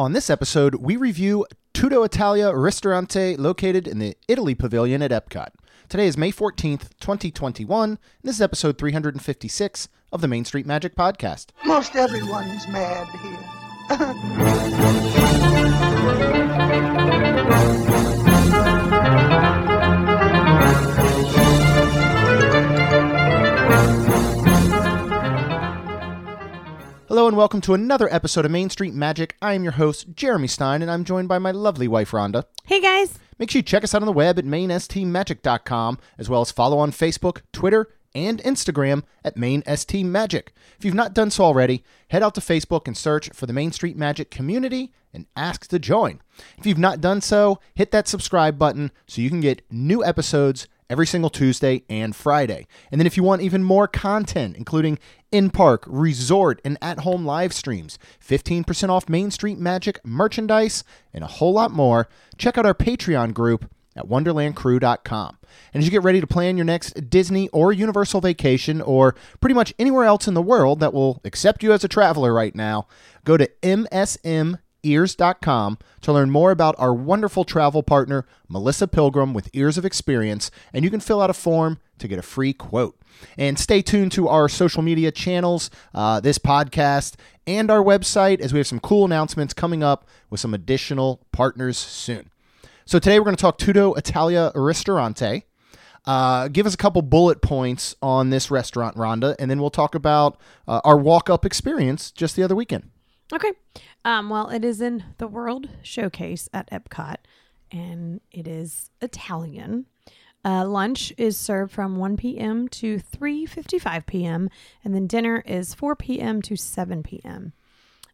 On this episode, we review Tutto Italia Ristorante located in the Italy Pavilion at Epcot. Today is May 14th, 2021, and this is episode 356 of the Main Street Magic Podcast. Most everyone's mad here. Hello and welcome to another episode of Main Street Magic. I am your host, Jeremy Stein, and I'm joined by my lovely wife, Rhonda. Hey guys. Make sure you check us out on the web at mainstmagic.com, as well as follow on Facebook, Twitter, and Instagram at mainstmagic. If you've not done so already, head out to Facebook and search for the Main Street Magic community and ask to join. If you've not done so, hit that subscribe button so you can get new episodes every single Tuesday and Friday. And then if you want even more content, including in park, resort, and at home live streams, 15% off Main Street Magic merchandise, and a whole lot more, check out our Patreon group at wonderlandcrew.com. And as you get ready to plan your next Disney or Universal vacation, or pretty much anywhere else in the world that will accept you as a traveler right now, go to MSM ears.com to learn more about our wonderful travel partner, Melissa Pilgrim with Ears of Experience, and you can fill out a form to get a free quote. And stay tuned to our social media channels, uh, this podcast, and our website as we have some cool announcements coming up with some additional partners soon. So today we're going to talk Tutto Italia Ristorante. Uh, give us a couple bullet points on this restaurant, Rhonda, and then we'll talk about uh, our walk up experience just the other weekend. Okay. Um, well, it is in the World Showcase at Epcot, and it is Italian. Uh, lunch is served from 1 p.m. to 3:55 p.m., and then dinner is 4 p.m. to 7 p.m.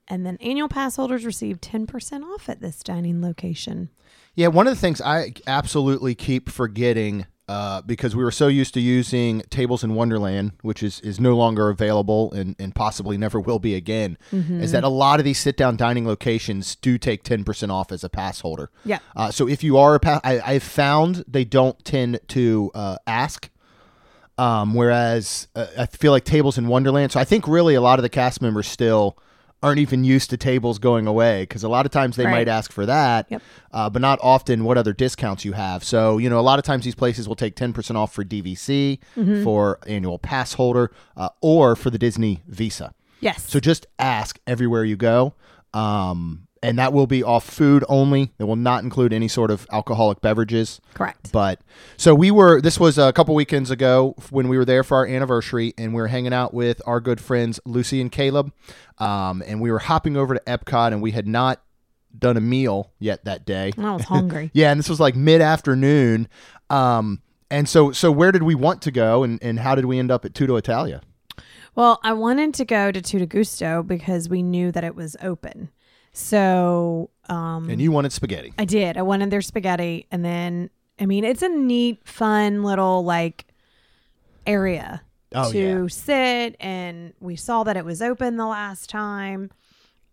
And then annual pass holders receive 10% off at this dining location. Yeah, one of the things I absolutely keep forgetting uh, because we were so used to using Tables in Wonderland, which is, is no longer available and, and possibly never will be again, is that a lot of these sit down dining locations do take 10% off as a pass holder. Yeah. Uh, so if you are a pass, I, I've found they don't tend to uh, ask. Um, whereas uh, I feel like Tables in Wonderland, so I think really a lot of the cast members still aren't even used to tables going away because a lot of times they Right. might ask for that, Yep. uh, but not often what other discounts you have. So, you know, a lot of times these places will take 10% off for DVC, Mm-hmm. for annual pass holder, uh, or for the Disney Visa. Yes. So just ask everywhere you go. Um, and that will be off food only. It will not include any sort of alcoholic beverages. Correct. But so we were, this was a couple weekends ago when we were there for our anniversary and we were hanging out with our good friends Lucy and Caleb. Um, and we were hopping over to Epcot and we had not done a meal yet that day. I was hungry. Yeah, and this was like mid afternoon. Um, and so, so where did we want to go, and, and how did we end up at Tutto Italia? Well, I wanted to go to Tutto Gusto because we knew that it was open. So, um, And you wanted spaghetti. I did. I wanted their spaghetti, and then I mean, it's a neat, fun little like area Oh, to yeah. sit, and we saw that it was open the last time,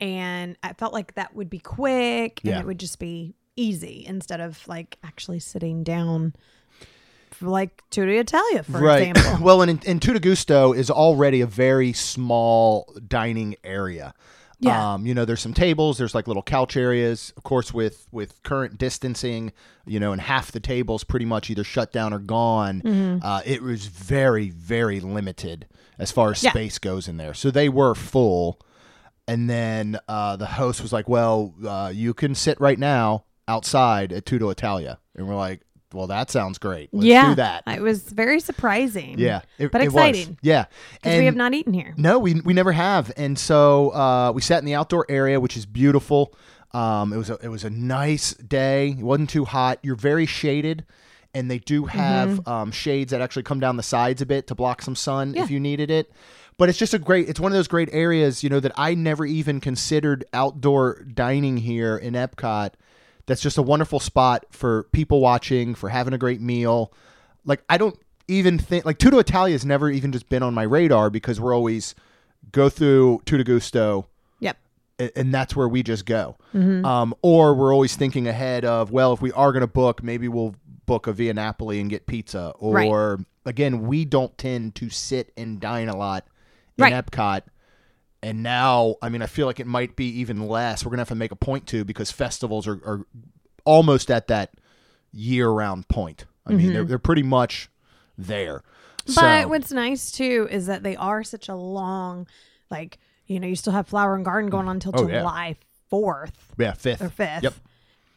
and I felt like that would be quick and Yeah. it would just be easy instead of like actually sitting down for like Tutto Italia, for example. well, and, and Tutto Gusto is already a very small dining area. Yeah. Um, you know, there's some tables, there's like little couch areas. Of course, with with current distancing, you know, and half the tables pretty much either shut down or gone. Mm-hmm. Uh, it was very, very limited as far as Yeah. space goes in there. So they were full. And then uh, the host was like, "Well, uh, you can sit right now outside at Tutto Italia," and we're like, "Well, that sounds great. Let's yeah, do that." It was very surprising. Yeah, it- but it was. exciting Yeah, because we have not eaten here. No, we we never have, and so uh, we sat in the outdoor area, which is beautiful. Um, it was a, it was a nice day. It wasn't too hot. You're very shaded, and they do have Mm-hmm. um, shades that actually come down the sides a bit to block some sun Yeah. if you needed it. But it's just a great. It's one of those great areas, you know, that I never even considered outdoor dining here in Epcot. That's just a wonderful spot for people watching, for having a great meal. Like I don't even think like Tutto Italia has never even just been on my radar because we're always go through Tutto Gusto Yep. a- and that's where we just go. Um, or we're always thinking ahead of, well, if we are going to book, maybe we'll book a Via Napoli and get pizza. Or again, we don't tend to sit and dine a lot in Right. Epcot. And now, I mean, I feel like it might be even less. We're gonna have to make a point to because festivals are, are almost at that year-round point. I mean, they're they're pretty much there. Mm-hmm. But so, what's nice too is that they are such a long, like you know, you still have flower and garden going on until Oh, yeah. July fourth yeah, fifth or fifth. Yep.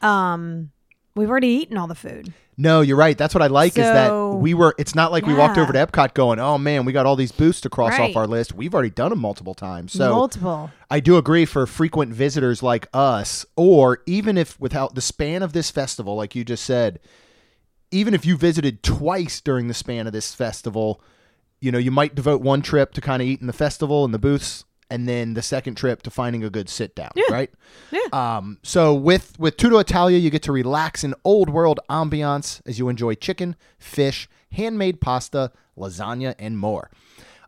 Um, we've already eaten all the food. No, you're right. That's what I like is that we were. It's not like we walked Yeah. over to Epcot going, "Oh man, we got all these booths to cross Right. off our list." We've already done them multiple times. So Multiple. I do agree for frequent visitors like us, or even if without the span of this festival, like you just said, even if you visited twice during the span of this festival, you know, you might devote one trip to kind of eating the festival and the booths, and then the second trip to finding a good sit down, right? Yeah. Um, so with with Tutto Italia, you get to relax in old world ambiance as you enjoy chicken, fish, handmade pasta, lasagna, and more.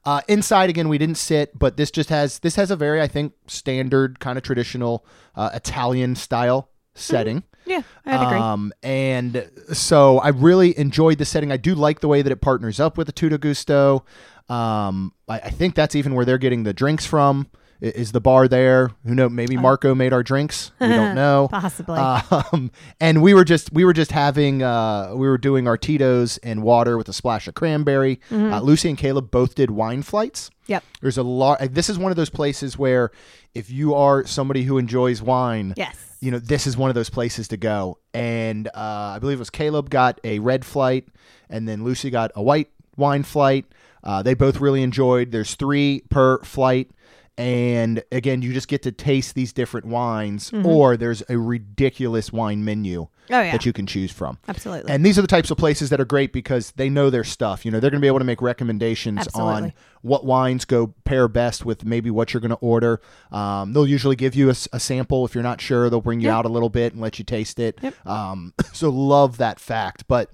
Uh, inside again, we didn't sit, but this just has this has a very I think standard kind of traditional uh, Italian style setting. Yeah, I'd agree. Um, and so I really enjoyed the setting. I do like the way that it partners up with the Tutto Gusto. Um, I, I think that's even where they're getting the drinks from. Is the bar there? Who know? Maybe Marco made our drinks. We don't know. Possibly. Um, and we were just we were just having uh, we were doing our Tito's and water with a splash of cranberry. Mm-hmm. Uh, Lucy and Caleb both did wine flights. yep. There's a lot. This is one of those places where if you are somebody who enjoys wine, Yes. you know, this is one of those places to go. And uh, I believe it was Caleb got a red flight, and then Lucy got a white wine flight. Uh, they both really enjoyed. There's three per flight. And again, you just get to taste these different wines, or there's a ridiculous wine menu Mm-hmm. Oh yeah. that you can choose from. Absolutely. And these are the types of places that are great because they know their stuff. You know, they're going to be able to make recommendations on what wines go pair best with maybe what you're going to order. Um, they'll usually give you a sample if you're not sure. They'll bring you Yeah. out a little bit and let you taste it. Yep. Um, so love that fact. But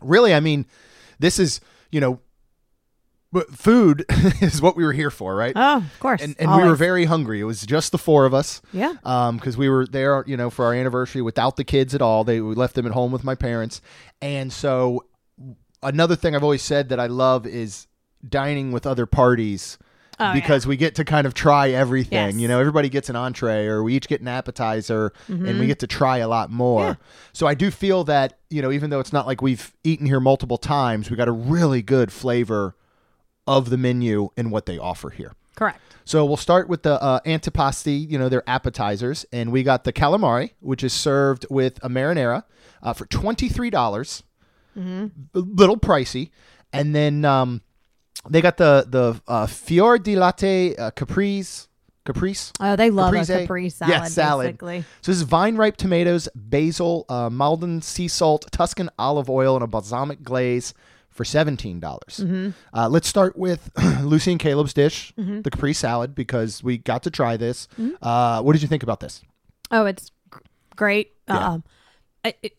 really, I mean, this is you know, but food is what we were here for, right? oh, of course. and and we were very hungry. It was just the four of us. Yeah. Um, because we were there, you know, for our anniversary without the kids at all. They we left them at home with my parents, and so another thing I've always said that I love is dining with other parties. Oh, because we get to kind of try everything. Yes. You know, everybody gets an entree or we each get an appetizer and we get to try a lot more. Mm-hmm. Yeah. So I do feel that, you know, even though it's not like we've eaten here multiple times, we got a really good flavor of the menu and what they offer here. Correct. So we'll start with the uh, antipasti, you know, their appetizers, and we got the calamari, which is served with a marinara uh, for twenty three dollars, Mm-hmm. a little pricey, and then um, they got the the uh, fior di latte uh, caprese, caprice. Oh, they love Caprese. a capri salad. Yeah, salad. Basically. So this is vine ripe tomatoes, basil, uh, Maldon sea salt, Tuscan olive oil, and a balsamic glaze for seventeen dollars. Mm-hmm. Uh, let's start with Lucy and Caleb's dish, the Capri salad, because we got to try this. Mm-hmm. Uh, what did you think about this? Oh, it's great. Yeah. Um, it, it,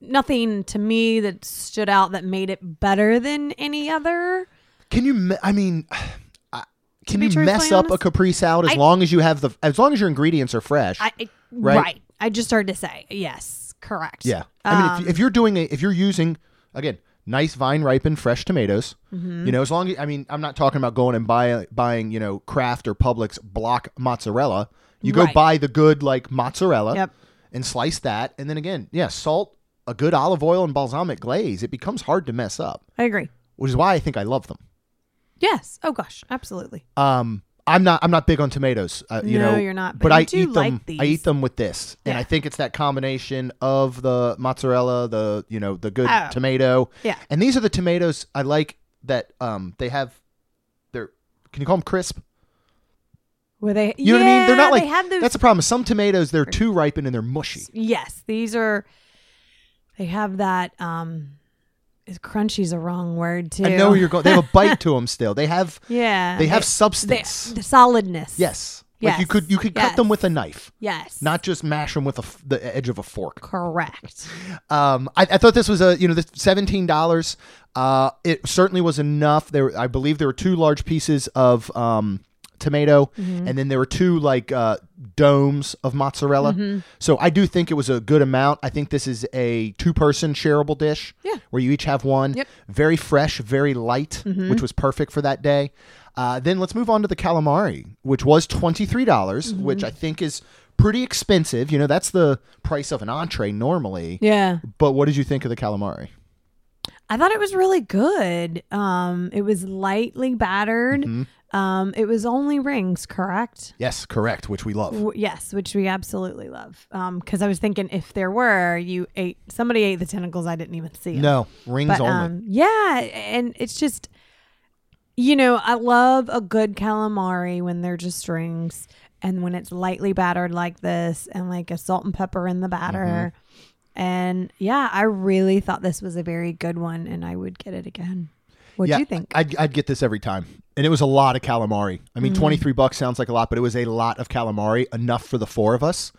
nothing to me that stood out that made it better than any other. Can you? Me- I mean. uh, Can you mess up a Capri salad as I- long as you have the as long as your ingredients are fresh? I, it- Right. right. I just started to say yes. Correct. Yeah. I mean, Um, if, if you're doing a, if you're using, again, nice vine ripened fresh tomatoes, Mm-hmm. you know, as long as, I mean, I'm not talking about going and buy, buying, you know, Kraft or Publix block mozzarella. You go buy the good, like, mozzarella Yep. and slice that. And then again, yeah, salt, a good olive oil, and balsamic glaze. It becomes hard to mess up, I agree. which is why I think I love them. Yes. Oh gosh, absolutely. Um, I'm not. I'm not big on tomatoes. Uh, you No, know, you're not, But, but I do eat them. like I eat them with this, and I think it's that combination of the mozzarella, the you know, the good Oh. tomato. Yeah. And these are the tomatoes I like that. Um, they have. They're. Can you call them crisp? Were they? You know what I mean? They're not like. They have those. That's the problem. Some tomatoes they're too ripened and they're mushy. yes, these are. They have that. Um, is crunchy is a wrong word too. I know where you're going. They have a bite to them still. They have. Yeah. They have They- substance. the solidness. yes. Like you could you could cut them with a knife, Yes. not just mash them with a the edge of a fork. correct. Um, I, I thought this was a you know this seventeen dollars. Uh, it certainly was enough. There, I believe there were two large pieces of um, tomato, and then there were two like uh, domes of mozzarella. So I do think it was a good amount. I think this is a two-person shareable dish. Yeah. where you each have one. Yep. Very fresh, very light, which was perfect for that day. Uh, then let's move on to the calamari, which was twenty three dollars, Mm-hmm. which I think is pretty expensive. You know, that's the price of an entree normally. Yeah. But what did you think of the calamari? I thought it was really good. Um, it was lightly battered. Mm-hmm. Um, it was only rings, correct? Yes, correct, which we love. W- yes, which we absolutely love. Um, because I was thinking if there were, you ate somebody ate the tentacles. I didn't even see 'em. No, rings but only. um, yeah, and it's just, you know, I love a good calamari when they're just rings, and when it's lightly battered like this, and like a salt and pepper in the batter. Mm-hmm. And yeah, I really thought this was a very good one, and I would get it again. What do you think? I'd, I'd get this every time. And it was a lot of calamari. I mean, 23 bucks sounds like a lot, but it was a lot of calamari, enough for the four of us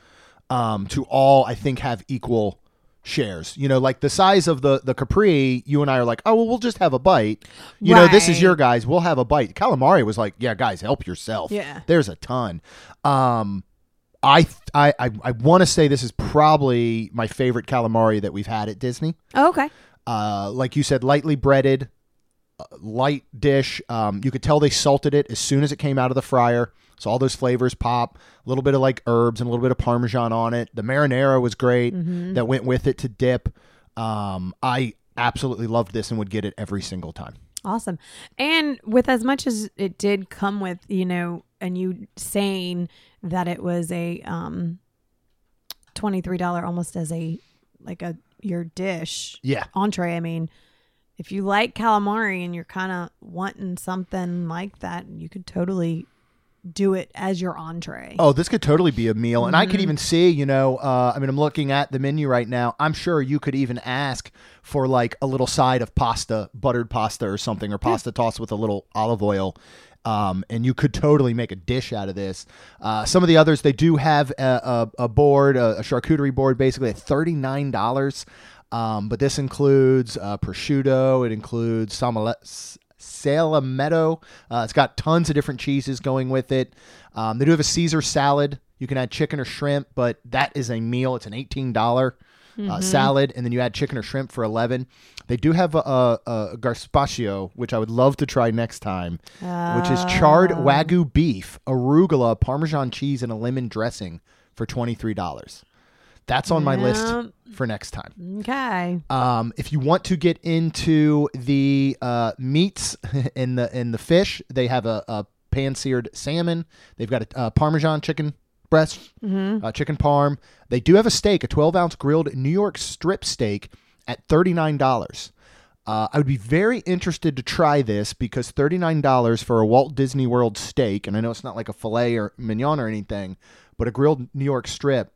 um, to all, I think, have equal shares. You know, like the size of the, the Capri, you and I are like, oh, well, we'll just have a bite. You know, this is your guys. We'll have a bite. Calamari was like, yeah, guys, help yourself. Yeah. There's a ton. Um, I, I, I, I want to say this is probably my favorite calamari that we've had at Disney oh, okay. uh, like you said, lightly breaded, light dish. Um, you could tell they salted it as soon as it came out of the fryer. So all those flavors pop. A little bit of like herbs and a little bit of parmesan on it. The marinara was great that went with it to dip. Um, I absolutely loved this and would get it every single time. Awesome. And with as much as it did come with, you know, and you saying that it was a um $23 almost as a like a your dish Yeah. entree, I mean, if you like calamari and you're kind of wanting something like that, you could totally do it as your entree. Oh, this could totally be a meal. And I could even see, you know, uh, I mean, I'm looking at the menu right now. I'm sure you could even ask for like a little side of pasta, buttered pasta or something, or pasta tossed with a little olive oil. Um, and you could totally make a dish out of this. Uh, some of the others, they do have a, a, a board, a, a charcuterie board, basically at $39. Um, but this includes uh, prosciutto, it includes salmale- Salametto. Uh, it's got tons of different cheeses going with it. Um, they do have a Caesar salad. You can add chicken or shrimp, but that is a meal. It's an eighteen dollar uh, salad, and then you add chicken or shrimp for eleven. They do have a, a, a gazpacho, which I would love to try next time, which is charred wagyu beef, arugula, Parmesan cheese, and a lemon dressing for twenty three dollars. That's on my list for next time. Okay. Um, if you want to get into the uh, meats and the and the fish, they have a, a pan seared salmon. They've got a, uh Parmesan chicken breast, uh, chicken parm. They do have a steak, a 12 ounce grilled New York strip steak at thirty nine dollars. Uh, I would be very interested to try this because thirty nine dollars for a Walt Disney World steak, and I know it's not like a filet or mignon or anything, but a grilled New York strip.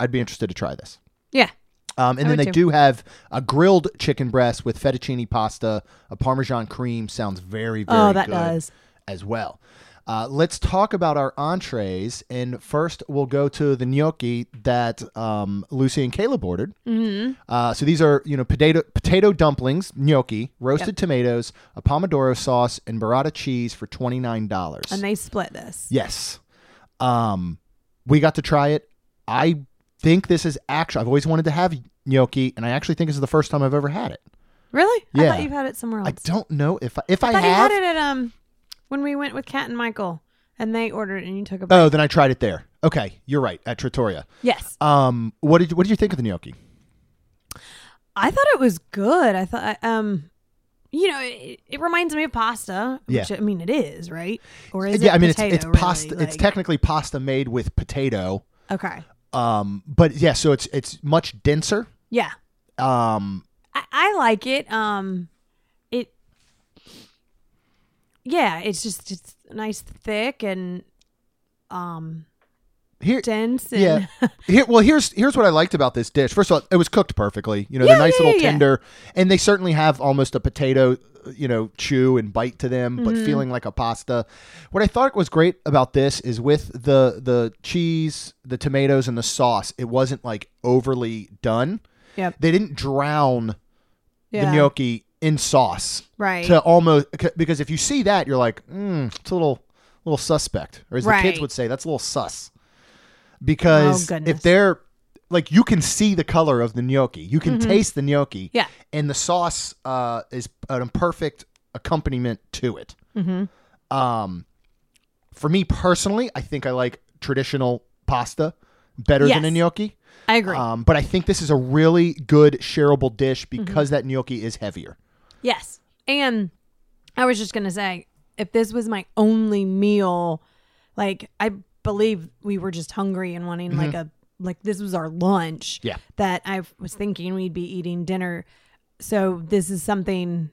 I'd be interested to try this. Yeah. Um, and I then they too. do have a grilled chicken breast with fettuccine pasta, a Parmesan cream. Sounds very, very Oh, that good does. as well. Uh, let's talk about our entrees. And first, we'll go to the gnocchi that um, Lucy and Caleb ordered. Mm-hmm. Uh, so these are, you know, potato potato dumplings, gnocchi, roasted tomatoes, a pomodoro sauce, and burrata cheese for twenty nine dollars. And they split this. Yes. Um, we got to try it. I think this is actually. I've always wanted to have gnocchi, and I actually think this is the first time I've ever had it. Really? I Yeah. thought you've had it somewhere else. I don't know if I, if I, I thought have. you had it at um when we went with Kat and Michael and they ordered it and you took a bite. Oh, then I tried it there. Okay, you're right at Trattoria. yes. Um, what did you, what did you think of the gnocchi? I thought it was good. I thought um you know, it, it reminds me of pasta, which Yeah. I mean it is, right? Or is yeah, it I mean potato, it's it's really? pasta. it's technically pasta made with potato. Okay. Um, but yeah, so it's it's much denser. Yeah. Um, I, I like it. Um it Yeah, it's just it's nice thick and um here dense and Yeah. Here, well, here's here's what I liked about this dish. First of all, it was cooked perfectly. You know, Yeah, the nice yeah, little yeah, tender, and they certainly have almost a potato, you know, chew and bite to them, but Mm-hmm. feeling like a pasta. What I thought was great about this is with the the cheese, the tomatoes, and the sauce. It wasn't like overly done. Yep. They didn't drown Yeah. the gnocchi in sauce Right. to almost because if you see that, you're like, mm, it's a little little suspect, or as the kids would say, that's a little sus. Because Oh, if they're like, you can see the color of the gnocchi, you can taste the gnocchi, Mm-hmm. Yeah. And the sauce uh, is an perfect accompaniment to it. Mm-hmm. Um, for me personally, I think I like traditional pasta better than a gnocchi. I agree. Um, but I think this is a really good shareable dish Mm-hmm. because that gnocchi is heavier. yes. And I was just going to say if this was my only meal, like I believe we were just hungry and wanting like a like this was our lunch. Mm-hmm. Yeah. That I was thinking we'd be eating dinner. So this is something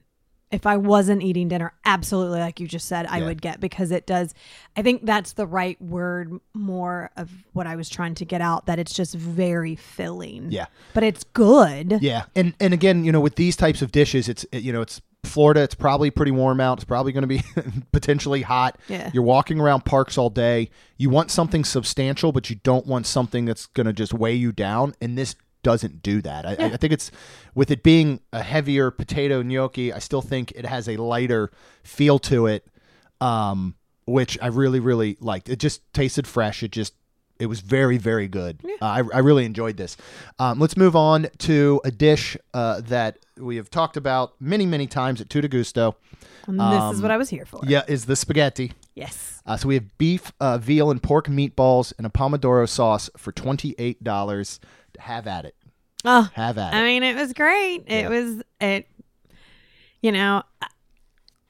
if I wasn't eating dinner, absolutely like you just said, I Yeah. would get because it does I think that's the right word more of what I was trying to get out that it's just very filling. Yeah. But it's good. Yeah, and and again, you know, with these types of dishes, it's you know, it's Florida. It's probably pretty warm out. It's probably going to be potentially hot. Yeah. You're walking around parks all day. You want something substantial, but you don't want something that's going to just weigh you down. And this doesn't do that. I, I think it's with it being a heavier potato gnocchi. I still think it has a lighter feel to it, um, which I really really liked. It just tasted fresh. It just it was very very good. Uh, I, I really enjoyed this. Um, let's move on to a dish uh, that we have talked about many many times at Tutto Gusto. And this is what I was here for. Um, Yeah, is the spaghetti. Yes. Uh, so we have beef, uh, veal, and pork meatballs and a pomodoro sauce for twenty eight dollars. To have at it. Oh, Have at I it. mean, it was great. It was it. You know,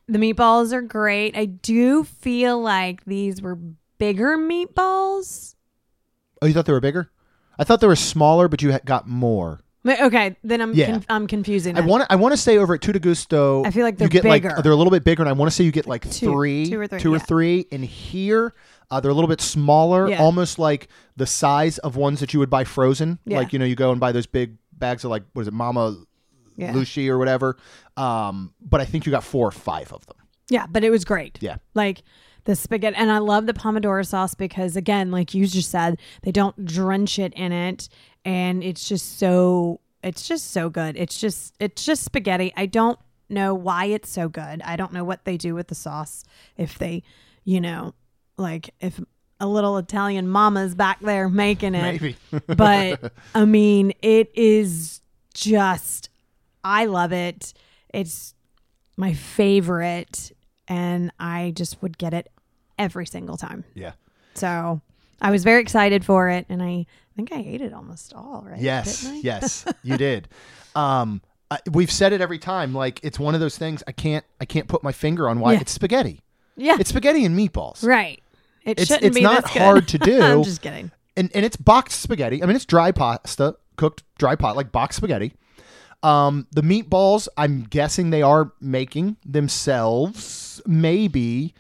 the meatballs are great. I do feel like these were bigger meatballs. Oh, you thought they were bigger? I thought they were smaller, but you got more. Okay, then I'm Yeah. conf- I'm confusing. I want to. I want to say over at Tutto Gusto. I feel like they're get bigger. like they're a little bit bigger, and I want to say you get like Two- three, two or three, yeah. three. And here, uh, they're a little bit smaller, Yeah. almost like the size of ones that you would buy frozen. Yeah. Like you know, you go and buy those big bags of like what is it, Mama Yeah. Lucy or whatever. Um, but I think you got four or five of them. Yeah, but it was great. Yeah. Like the spaghetti and I love the pomodoro sauce because again, like you just said, they don't drench it in it and it's just so it's just so good. It's just it's just spaghetti. I don't know why it's so good. I don't know what they do with the sauce if they, you know, like if a little Italian mama's back there making it Maybe. but I mean, it is just, I love it. It's my favorite, and I just would get it every single time. yeah. So I was very excited for it, and I think I ate it almost all, right? Yes, yes, you did. Um, I, we've said it every time. Like it's one of those things. I can't. I can't put my finger on why Yeah. it's spaghetti. Yeah. It's spaghetti and meatballs. right. It It's- shouldn't it's be not this good. hard to do. I'm just kidding. and and it's boxed spaghetti. I mean, it's dry pasta, cooked dry pot, like boxed spaghetti. Um, the meatballs, I'm guessing they are making themselves, maybe,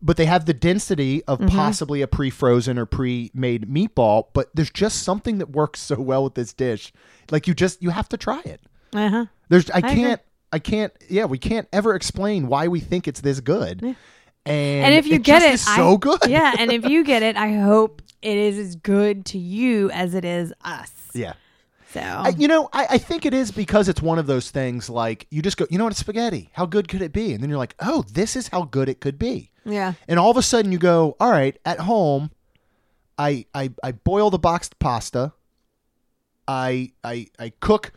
but they have the density of Mm-hmm. possibly a pre-frozen or pre-made meatball. But there's just something that works so well with this dish. Like you just you have to try it. Uh huh. There's I agree. can't I can't yeah we can't ever explain why we think it's this good. And, And if you it get it, is I- so good. Yeah, and if you get it, I hope it is as good to you as it is us. yeah. So I, you know, I, I think it is because it's one of those things like you just go, you know what, it's spaghetti. How good could it be? And then you're like, oh, this is how good it could be. yeah. And all of a sudden you go, all right, at home, I I, I boil the boxed pasta. I I I cook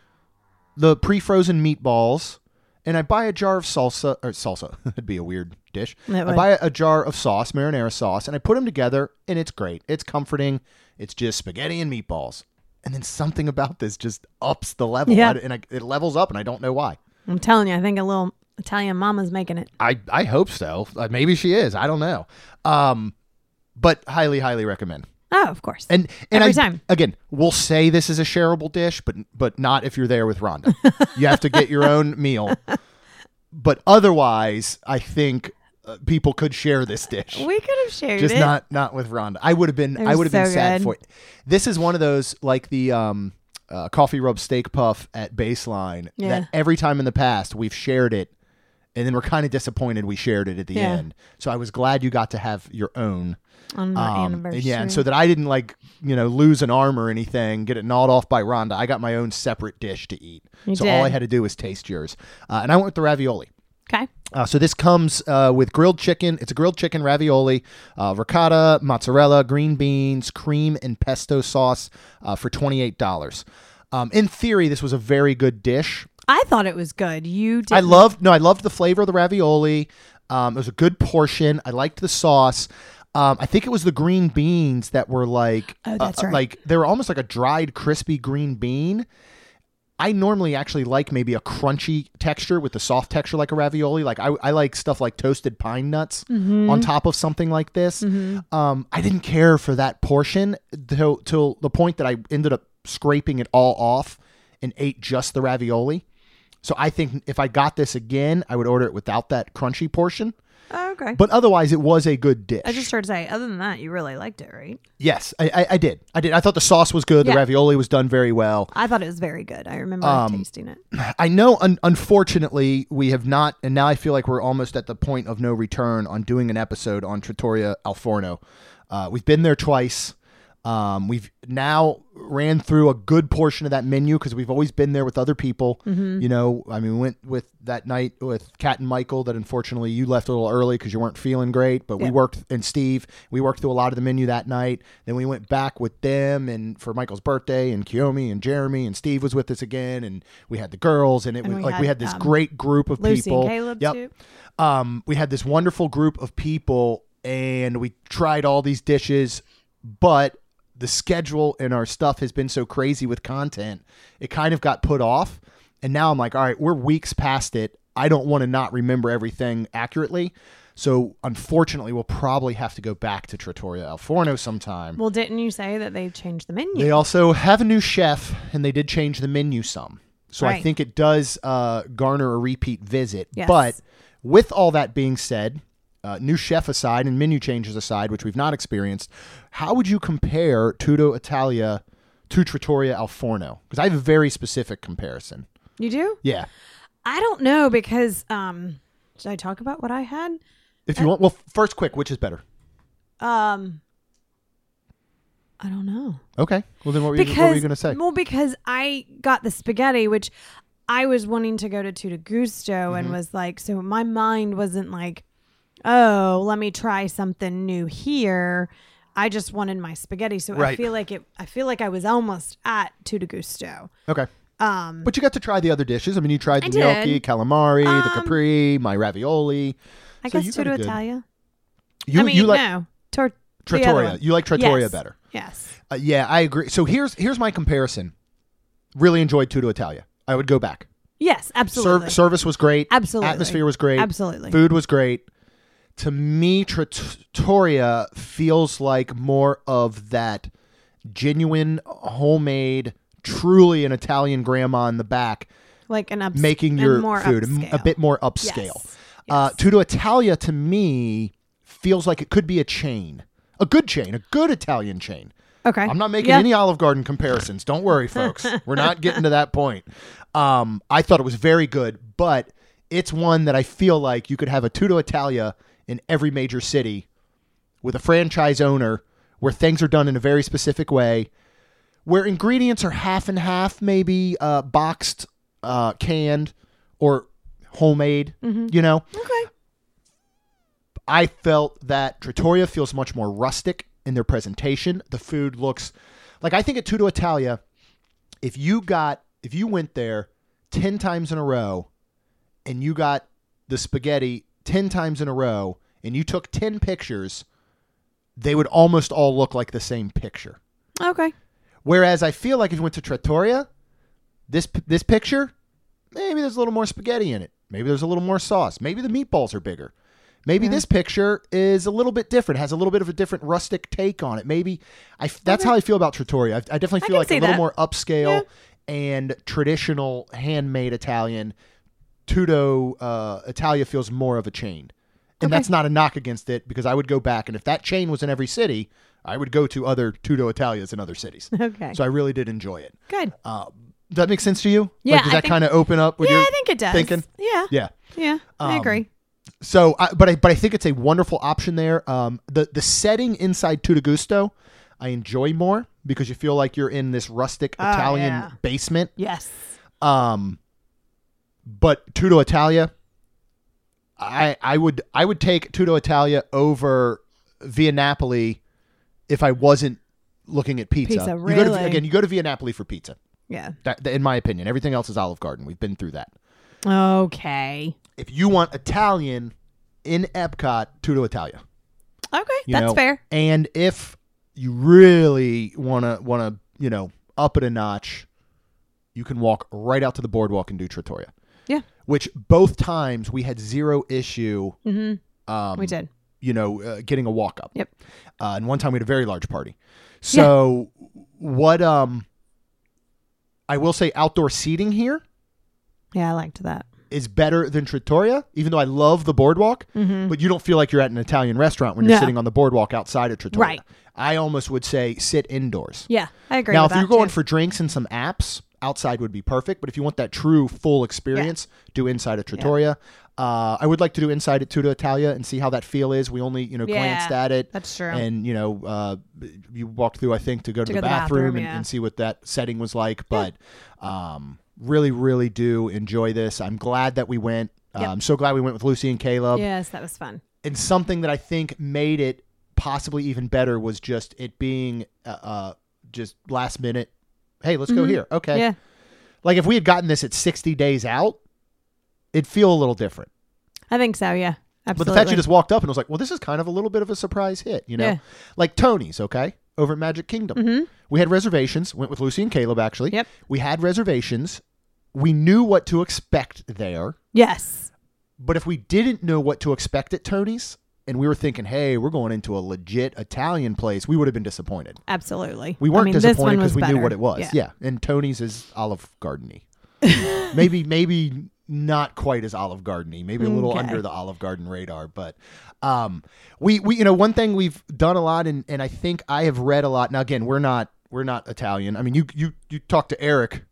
the pre-frozen meatballs, and I buy a jar of salsa or salsa. It'd be a weird dish. I buy a, a jar of sauce, marinara sauce, and I put them together, and it's great. It's comforting. It's just spaghetti and meatballs. And then something about this just ups the level, Yeah. I- and I, it levels up, and I don't know why. I'm telling you, I think a little Italian mama's making it. I I hope so. Uh, maybe she is. I don't know. Um, but highly highly recommend. Oh, of course. And and Every I, time. again, we'll say this is a shareable dish, but but not if you're there with Rhonda. you have to get your own meal. But otherwise, I think uh, people could share this dish. we could have shared Just it. not not with Rhonda. I would have been I would have been sad good. for it. This is one of those like the um uh, coffee rub steak puff at baseline Yeah. that every time in the past we've shared it and then we're kind of disappointed we shared it at the Yeah. end. So I was glad you got to have your own. on my Um, and anniversary. yeah, and so that I didn't like, you know, lose an arm or anything, get it gnawed off by Rhonda. I got my own separate dish to eat. You so all I had to do was taste yours. Uh, and I went with the ravioli. okay. Uh, so this comes uh, with grilled chicken. It's a grilled chicken ravioli, uh, ricotta, mozzarella, green beans, cream, and pesto sauce uh, for twenty eight dollars. Um, in theory, this was a very good dish. I thought it was good. You did. I loved no, I loved the flavor of the ravioli. Um, it was a good portion. I liked the sauce. Um, I think it was the green beans that were like, Oh, that's uh, right. like they were almost like a dried, crispy green bean. I normally actually like maybe a crunchy texture with the soft texture like a ravioli. Like I, I like stuff like toasted pine nuts Mm-hmm. on top of something like this. Um, I didn't care for that portion till till the point that I ended up scraping it all off and ate just the ravioli. So I think if I got this again, I would order it without that crunchy portion. Oh, okay. But otherwise, it was a good dish. I just heard to say, other than that, you really liked it, right? yes, I, I, I did. I did. I thought the sauce was good. Yeah. The ravioli was done very well. I thought it was very good. I remember Um, tasting it. I know, un- unfortunately, we have not, and now I feel like we're almost at the point of no return on doing an episode on Trattoria Al Forno. Uh, we've been there twice. Um, we've now ran through a good portion of that menu because we've always been there with other people. You know, I mean, we went with that night with Kat and Michael. That unfortunately you left a little early because you weren't feeling great. But we worked and Steve. We worked through a lot of the menu that night. Then we went back with them and for Michael's birthday and Kiyomi and Jeremy and Steve was with us again and we had the girls and it And was we like we had, had this um, great group of Lucy people. and Caleb, yep. too. Um, we had this wonderful group of people and we tried all these dishes, but the schedule and our stuff has been so crazy with content, it kind of got put off. And now I'm like, all right, we're weeks past it. I don't want to not remember everything accurately. So unfortunately, we'll probably have to go back to Trattoria Al Forno sometime. Well, didn't you say that they've changed the menu? They also have a new chef, and they did change the menu some. So I think it does uh, garner a repeat visit. Yes. But with all that being said, uh, new chef aside and menu changes aside, which we've not experienced, how would you compare Tutto Italia to Trattoria Al Forno? Because I have a very specific comparison. you do? Yeah. I don't know because um, should I talk about what I had? If you want, well, first, quick, which is better? Um, I don't know. Okay. Well, then what were you, because what were you going to say? Well, because I got the spaghetti, which I was wanting to go to Tutto Gusto Mm-hmm. and was like, so my mind wasn't like, oh, let me try something new here. I just wanted my spaghetti, so I Right. feel like it. I feel like I was almost at Tutto Gusto. Okay. Um, But you got to try the other dishes. I mean, you tried the did. gnocchi, calamari, the Um, capri, my ravioli. I So guess you got a good- Italia. You, I mean, you like no, Tor- the other Trattoria. one. You like Trattoria Yes. better. Yes. Uh, yeah, I agree. So here's here's my comparison. Really enjoyed Tutto Italia. I would go back. Yes, absolutely. Serv- service was great. Absolutely. Atmosphere was great. Absolutely. Food was great. To me, Trattoria feels like more of that genuine, homemade, truly an Italian grandma in the back like an ups- making your more food a- a bit more upscale. Yes. Uh, Yes. Tutto Italia to me feels like it could be a chain, a good chain, a good Italian chain. Okay. I'm not making Yeah. any Olive Garden comparisons. Don't worry, folks. We're not getting to that point. Um, I thought it was very good, but it's one that I feel like you could have a Tutto Italia in every major city with a franchise owner where things are done in a very specific way, where ingredients are half and half, maybe uh, boxed, uh, canned, or homemade. You know, Okay. I felt that Trattoria feels much more rustic in their presentation. The food looks like I think at Tutto Italia, if you got if you went there 10 times in a row and you got the spaghetti 10 times in a row and you took 10 pictures, they would almost all look like the same picture. Okay. Whereas I feel like if you went to Trattoria, this this picture, maybe there's a little more spaghetti in it. Maybe there's a little more sauce. Maybe the meatballs are bigger. Maybe this picture is a little bit different, has a little bit of a different rustic take on it. Maybe I that's how I feel about Trattoria. I, I definitely feel can like a little that. more upscale and traditional handmade Italian. Tutto uh, Italia feels more of a chain. And Okay. that's not a knock against it because I would go back and if that chain was in every city, I would go to other Tutto Italias in other cities. Okay. So I really did enjoy it. Good. Uh, does that make sense to you? Yeah, Like, does I that kind of open up? Yeah, I think it does. Thinking? Yeah. Yeah. Yeah. I Um, agree. So, I, but I but I think it's a wonderful option there. Um, the the setting inside Tutto Gusto, I enjoy more because you feel like you're in this rustic Oh, Italian yeah. basement. Yes. Um, but Tutto Italia, I I would I would take Tutto Italia over Via Napoli if I wasn't looking at pizza. Pizza, You go to, again, you go to Via Napoli for pizza. Yeah. That, in my opinion, everything else is Olive Garden. We've been through that. Okay. If you want Italian in Epcot, Tutto Italia. Okay, you that's know? fair. And if you really want to want to, you know, up it a notch, you can walk right out to the boardwalk and do Trattoria. Yeah. Which both times we had zero issue Mm-hmm. um we did. you know, uh, getting a walk up. Yep. Uh, and one time we had a very large party. So what um I will say outdoor seating here Yeah, I liked that. is better than Trattoria, even though I love the boardwalk, but you don't feel like you're at an Italian restaurant when you're Mm-hmm. No. sitting on the boardwalk outside of Trattoria. Right. I almost would say sit indoors. Yeah, I agree. now, if you're going too. for drinks and some apps, outside would be perfect. But if you want that true full experience, do inside of Trattoria. Uh, I would like to do inside at Tutto Italia and see how that feel is. We only, you know, Yeah, glanced at it. that's true. And you know, uh, you walked through, I think, to go to, To the, go to the bathroom, bathroom, and, yeah. and see what that setting was like. But um, really, really do enjoy this. I'm glad that we went. Uh, Yep. I'm so glad we went with Lucy and Caleb yes, that was fun. and something that I think made it possibly even better was just it being uh, uh just last minute. Hey, let's go here. Okay. Mm-hmm. Yeah, Like if we had gotten this at 60 days out, it'd feel a little different. I think so. Yeah, Absolutely. But the fact you just walked up and was like, well, this is kind of a little bit of a surprise hit, you know? Yeah. Like Tony's, okay? Over at Magic Kingdom. Mhm. We had reservations, went with Lucy and Caleb actually. Yep. We had reservations. We knew what to expect there. yes, But if we didn't know what to expect at Tony's and we were thinking, hey, we're going into a legit Italian place, we would have been disappointed. absolutely. We weren't I mean, disappointed because we was knew what it was. Yeah. Yeah. And Tony's is Olive Gardeny. maybe, maybe not quite as Olive Gardeny. Maybe a little Okay. under the Olive Garden radar. But um, we, we, you know, one thing we've done a lot, and, and I think I have read a lot. Now, again, we're not we're not Italian. I mean, you you you talk to Eric,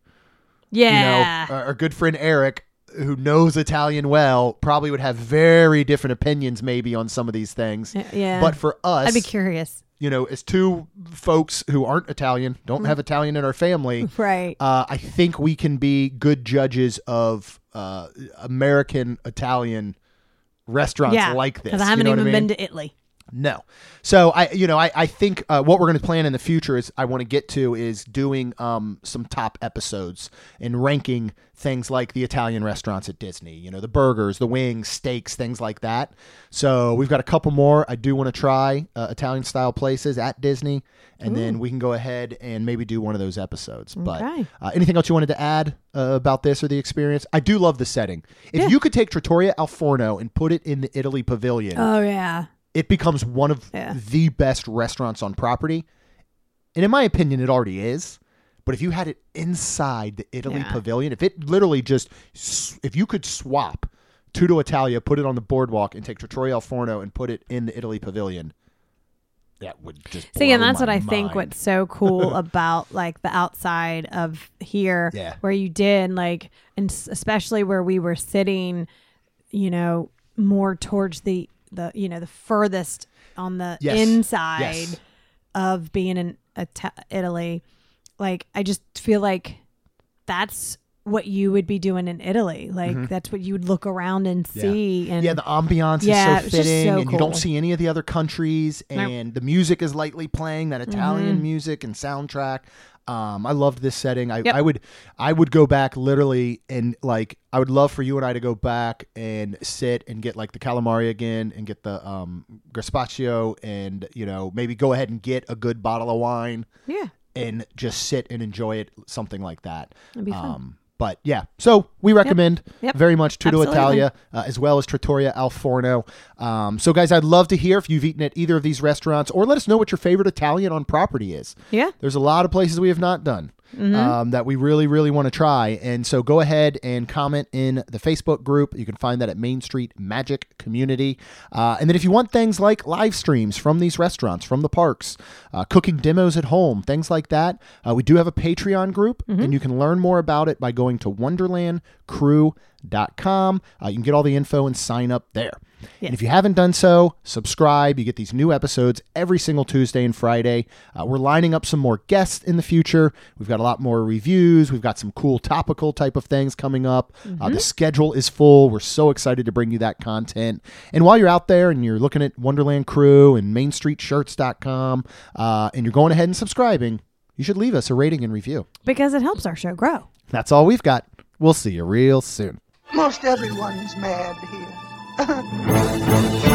Yeah. you know, our, our good friend Eric, who knows Italian well, probably would have very different opinions maybe on some of these things. yeah. But for us, I'd be curious. you know, as two folks who aren't Italian, don't Mm. have Italian in our family, Right. uh, I think we can be good judges of uh, American Italian restaurants yeah. like this. Because I haven't know even I mean? been to Italy. No. So I, you know, I, I think uh, what we're going to plan in the future is I want to get to is doing um, some top episodes and ranking things like the Italian restaurants at Disney. You know, the burgers, the wings, steaks, things like that. So we've got a couple more. I do want to try uh, Italian style places at Disney, and then we can go ahead and maybe do one of those episodes. But uh, anything else you wanted to add uh, about this or the experience? I do love the setting. If Yeah. you could take Trattoria Al Forno and put it in the Italy Pavilion Oh yeah. It becomes one of Yeah. the best restaurants on property. And in my opinion, it already is. But if you had it inside the Italy Yeah. pavilion, if it literally just, if you could swap Tutto Italia, put it on the boardwalk, and take Trattoria Al Forno and put it in the Italy pavilion, that would just. See, and that's what I think what's so cool about like the outside of here, Yeah. where you did like, and especially where we were sitting, you know, more towards the the you know the furthest on the Yes. inside Yes. of being in Italy. Like, I just feel like that's what you would be doing in Italy. Like, that's what you would look around and Mm-hmm. Yeah. see. And yeah, the ambiance Yeah, is so fitting, so and you don't see any of the other countries, and the music is lightly playing that Italian music and soundtrack. Um, I loved this setting. I, Yep. I would, I would go back literally, and like, I would love for you and I to go back and sit and get like the calamari again, and get the um, gazpacho, and you know maybe go ahead and get a good bottle of wine yeah, and just sit and enjoy it, something like that. That'd be fun. Um, but yeah, so we recommend Yep. very much Tutto Absolutely. Italia uh, as well as Trattoria Al Forno. Um, so guys, I'd love to hear if you've eaten at either of these restaurants, or let us know what your favorite Italian on property is. yeah. There's a lot of places we have not done um, that we really, really want to try. And so go ahead and comment in the Facebook group. You can find that at Main Street Magic Community. Uh, and then if you want things like live streams from these restaurants, from the parks, uh, cooking demos at home, things like that, uh, we do have a Patreon group, and you can learn more about it by going to wonderlandcrew.com. Uh, you can get all the info and sign up there. And if you haven't done so, subscribe. You get these new episodes every single Tuesday and Friday. Uh, we're lining up some more guests in the future. We've got a lot more reviews. We've got some cool topical type of things coming up. Uh, the schedule is full. We're so excited to bring you that content. And while you're out there and you're looking at Wonderland Crew and MainStreetShirts.com uh, and you're going ahead and subscribing, you should leave us a rating and review. Because it helps our show grow. That's all we've got. We'll see you real soon. Most everyone's mad here.